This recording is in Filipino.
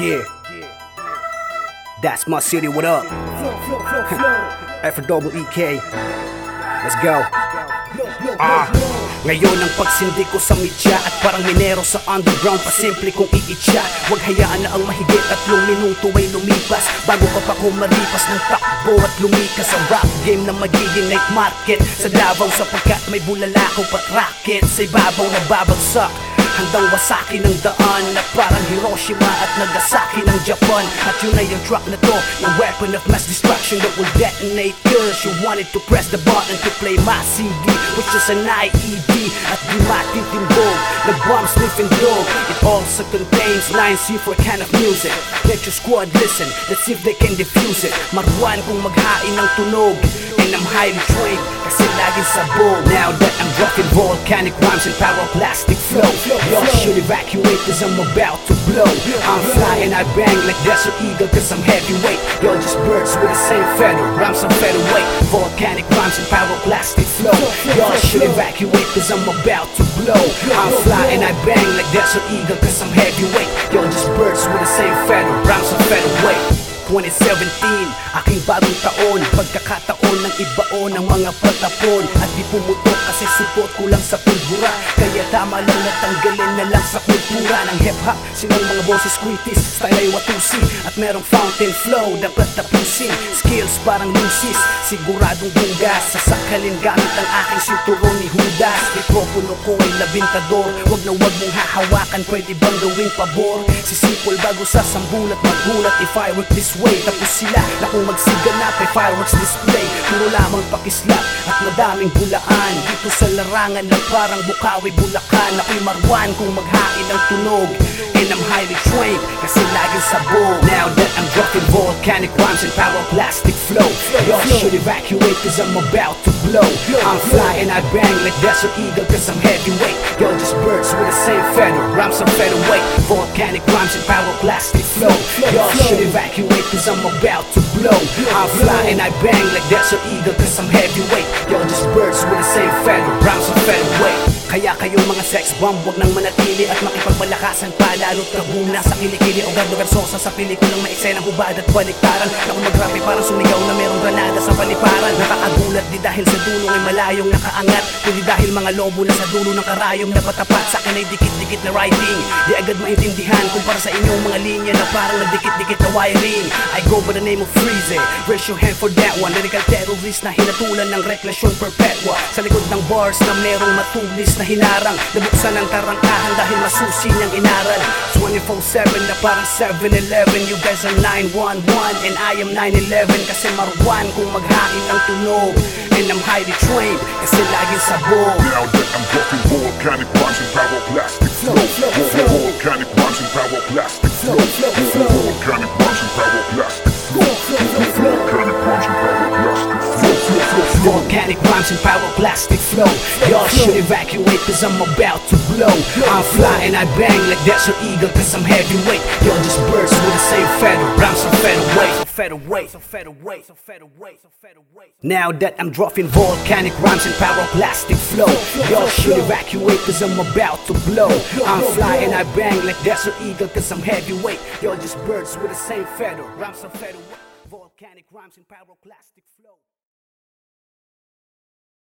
Yeah. That's my city, what up? F double EK. Let's go. Ah, ngayon ang pagsindi ko sa media At parang minero sa underground Pasimple kong iitya Huwag hayaan na ang mahigit at yung minuto ay lumipas Bago ka pa kumaripas ng takbo at lumikas Sa rap game na magiging night market Sa Davao sapagkat may bulalakaw pat racket Sa ibabaw na babagsak Handang wasaki ng daan Na parang Hiroshima at Nagasaki ng Japan. At yun ay yung track na to Yung weapon of mass destruction that will detonate Cause you wanted to press the button to play my CD Which is an IED At di matitindog The bomb sniffing dog. It also contains lines C for kind of music. Let your squad listen Let's see if they can diffuse it. Marwan kung maghain ng tunog And I'm highly trained Kasi laging sabog Now that I'm dropping volcanic rhymes and pyroclastic flow. Y'all should evacuate cause I'm about to blow. I'm flying, I bang like Desert Eagle cause I'm heavyweight. Y'all just birds with the same feather Rhymes I'm featherweight Volcanic rhymes and pyroclastic flow. Y'all should evacuate cause I'm about to blow. I'm flying, I bang like Desert Eagle cause I'm heavyweight. Y'all just birds with the same feather Rhymes I'm featherweight 2017, aking bagong taon Pagkakataon ng ibaon ng mga patapon. At di pumutok kasi support ko lang sa pulbura Kaya tama lang natanggalin na lang sa kultura ng hip-hop. Silang mga boses kritis, style ay watusi At merong fountain flow, dapat tapusin. Skills parang lusis, siguradong bunggas Sasakalin gamit ang aking sinturon ni Judas. Mikropono ko ay labintador. Huwag na huwag mong hahawakan, pwede bang gawing pabor? Sisipol bago sa sambulat magulat. If I work this way. Tapos sila na kung magsiganap ay fireworks display. Puro lamang pakislap at madaming bulaan. Dito sa larangan na parang bukawi bulakan Ako'y marwan kung maghain ng tunog And I'm highly trained. Kasi laging sabog Now that I'm dropping volcanic rhymes and pyroclastic flow. Y'all should evacuate cause I'm about to blow. I'm flying, I bang like Desert Eagle cause I'm heavyweight. Y'all just birds with the same feather Rhymes I'm featherweight Volcanic rhymes and pyroclastic flow. Y'all should evacuate cause I'm about to blow. I'm flying, I bang like Desert Eagle cause I'm heavyweight. Y'all just birds with the same feather Rhymes I'm featherweight Kaya kayong mga sex bomb Huwag nang manatili at makipagmalakasan pa Lalo't kabuna sa kilikili. O gardo-garsosa Sa pelikulang may eksenang hubad at baliktaran. Na kung mag-rapi parang sumigaw na merong granada sa paliparan. Nakakagulat di dahil sa dulo ay malayong nakaangat. Kundi dahil mga lobo na sa dulo ng karayom na patapat. Sa akin ay dikit-dikit na writing. Di agad maintindihan kumpara sa inyong mga linya Na parang nagdikit-dikit na wiring. I go by the name of Freeze Raise your hand for that one. Lyrical terrorist na hinatulan ng reklasyon perpetua. Sa likod ng bars na merong matulis na hinarang. Nabuksan ang tarangkahan dahil masusi niyang inaral. 24-7 na parang 7-Eleven You guys are 911 and I am 9-11 Kasi marwan kung maghain ng tunog. And I'm highly trained kasi laging sabog. Now that I'm dropping volcanic rhymes and pyroclastic flow. Volcanic rhymes and pyroclastic flow flow Volcanic rhymes and pyroclastic flow. Y'all should evacuate cause I'm about to blow. I'm flying, I bang like Desert Eagle cause I'm heavyweight. Y'all just birds with the same feather Rhymes featherweight, featherweight, featherweight Now that I'm dropping volcanic rhymes and pyroclastic flow Y'all should evacuate cause I'm about to blow. I'm flying, I bang like Desert Eagle cause I'm heavyweight. Y'all just birds with the same feather Rhymes some featherweight Volcanic rhymes and pyroclastic